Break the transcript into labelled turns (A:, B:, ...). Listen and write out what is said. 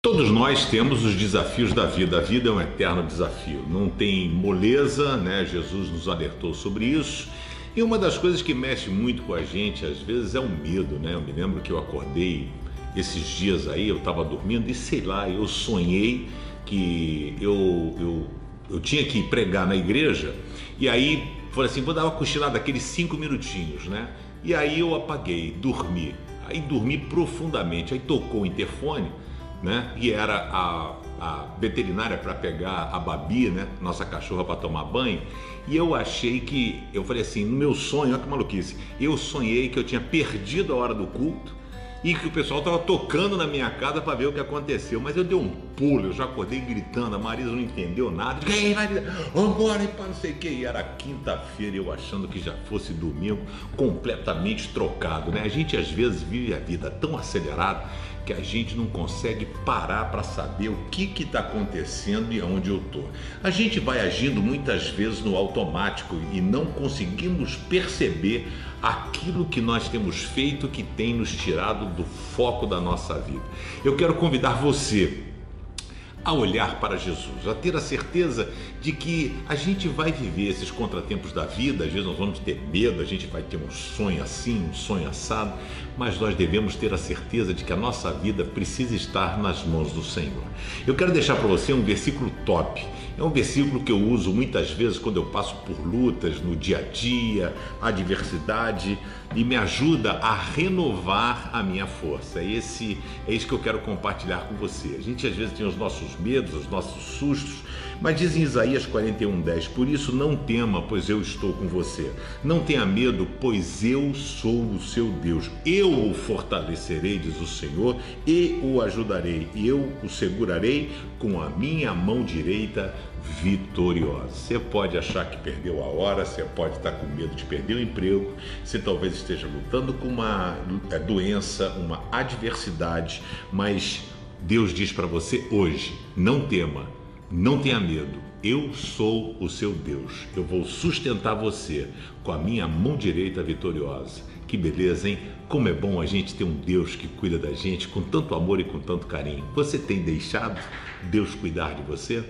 A: Todos nós temos os desafios da vida. A vida é um eterno desafio. Não tem moleza, né? Jesus nos alertou sobre isso. E uma das coisas que mexe muito com a gente às vezes é o medo, né? Eu me lembro que eu acordei esses dias aí, eu estava dormindo e sei lá, eu sonhei que eu, eu, eu tinha que pregar na igreja e aí falei assim, vou dar uma cochilada aqueles cinco minutinhos, né? E aí eu apaguei, dormi. Aí dormi profundamente. Aí tocou o interfone né? E era a, a veterinária para pegar a Babi, né? Nossa cachorra para tomar banho. E eu achei que, eu falei assim, no meu sonho, olha que maluquice, eu sonhei que eu tinha perdido a hora do culto e que o pessoal estava tocando na minha casa para ver o que aconteceu. Mas eu dei um pulo, eu já acordei gritando, a Marisa não entendeu nada. Ei, Marisa, vambora e para não sei o que. E era quinta-feira, eu achando que já fosse domingo, completamente trocado, né? A gente às vezes vive a vida tão acelerada que a gente não consegue parar para saber o que está acontecendo e aonde eu estou. A gente vai agindo muitas vezes no automático e não conseguimos perceber aquilo que nós temos feito que tem nos tirado do foco da nossa vida. Eu quero convidar você a olhar para Jesus, a ter a certeza de que a gente vai viver esses contratempos da vida, às vezes nós vamos ter medo, a gente vai ter um sonho assim, um sonho assado, mas nós devemos ter a certeza de que a nossa vida precisa estar nas mãos do Senhor. Eu quero deixar para você um versículo top. É um versículo que eu uso muitas vezes quando eu passo por lutas no dia a dia, adversidade, e me ajuda a renovar a minha força. Esse é isso que eu quero compartilhar com você. A gente às vezes tem os nossos medos, os nossos sustos, mas diz em Isaías 41:10, por isso não tema, pois eu estou com você. Não tenha medo, pois eu sou o seu Deus. Eu o fortalecerei, diz o Senhor, e o ajudarei, e eu o segurarei com a minha mão direita vitoriosa. Você pode achar que perdeu a hora, você pode estar com medo de perder o emprego, você talvez esteja lutando com uma é, doença, uma adversidade, mas Deus diz para você hoje: não tema, não tenha medo. Eu sou o seu Deus. Eu vou sustentar você com a minha mão direita vitoriosa. Que beleza, hein? Como é bom a gente ter um Deus que cuida da gente com tanto amor e com tanto carinho. Você tem deixado Deus cuidar de você?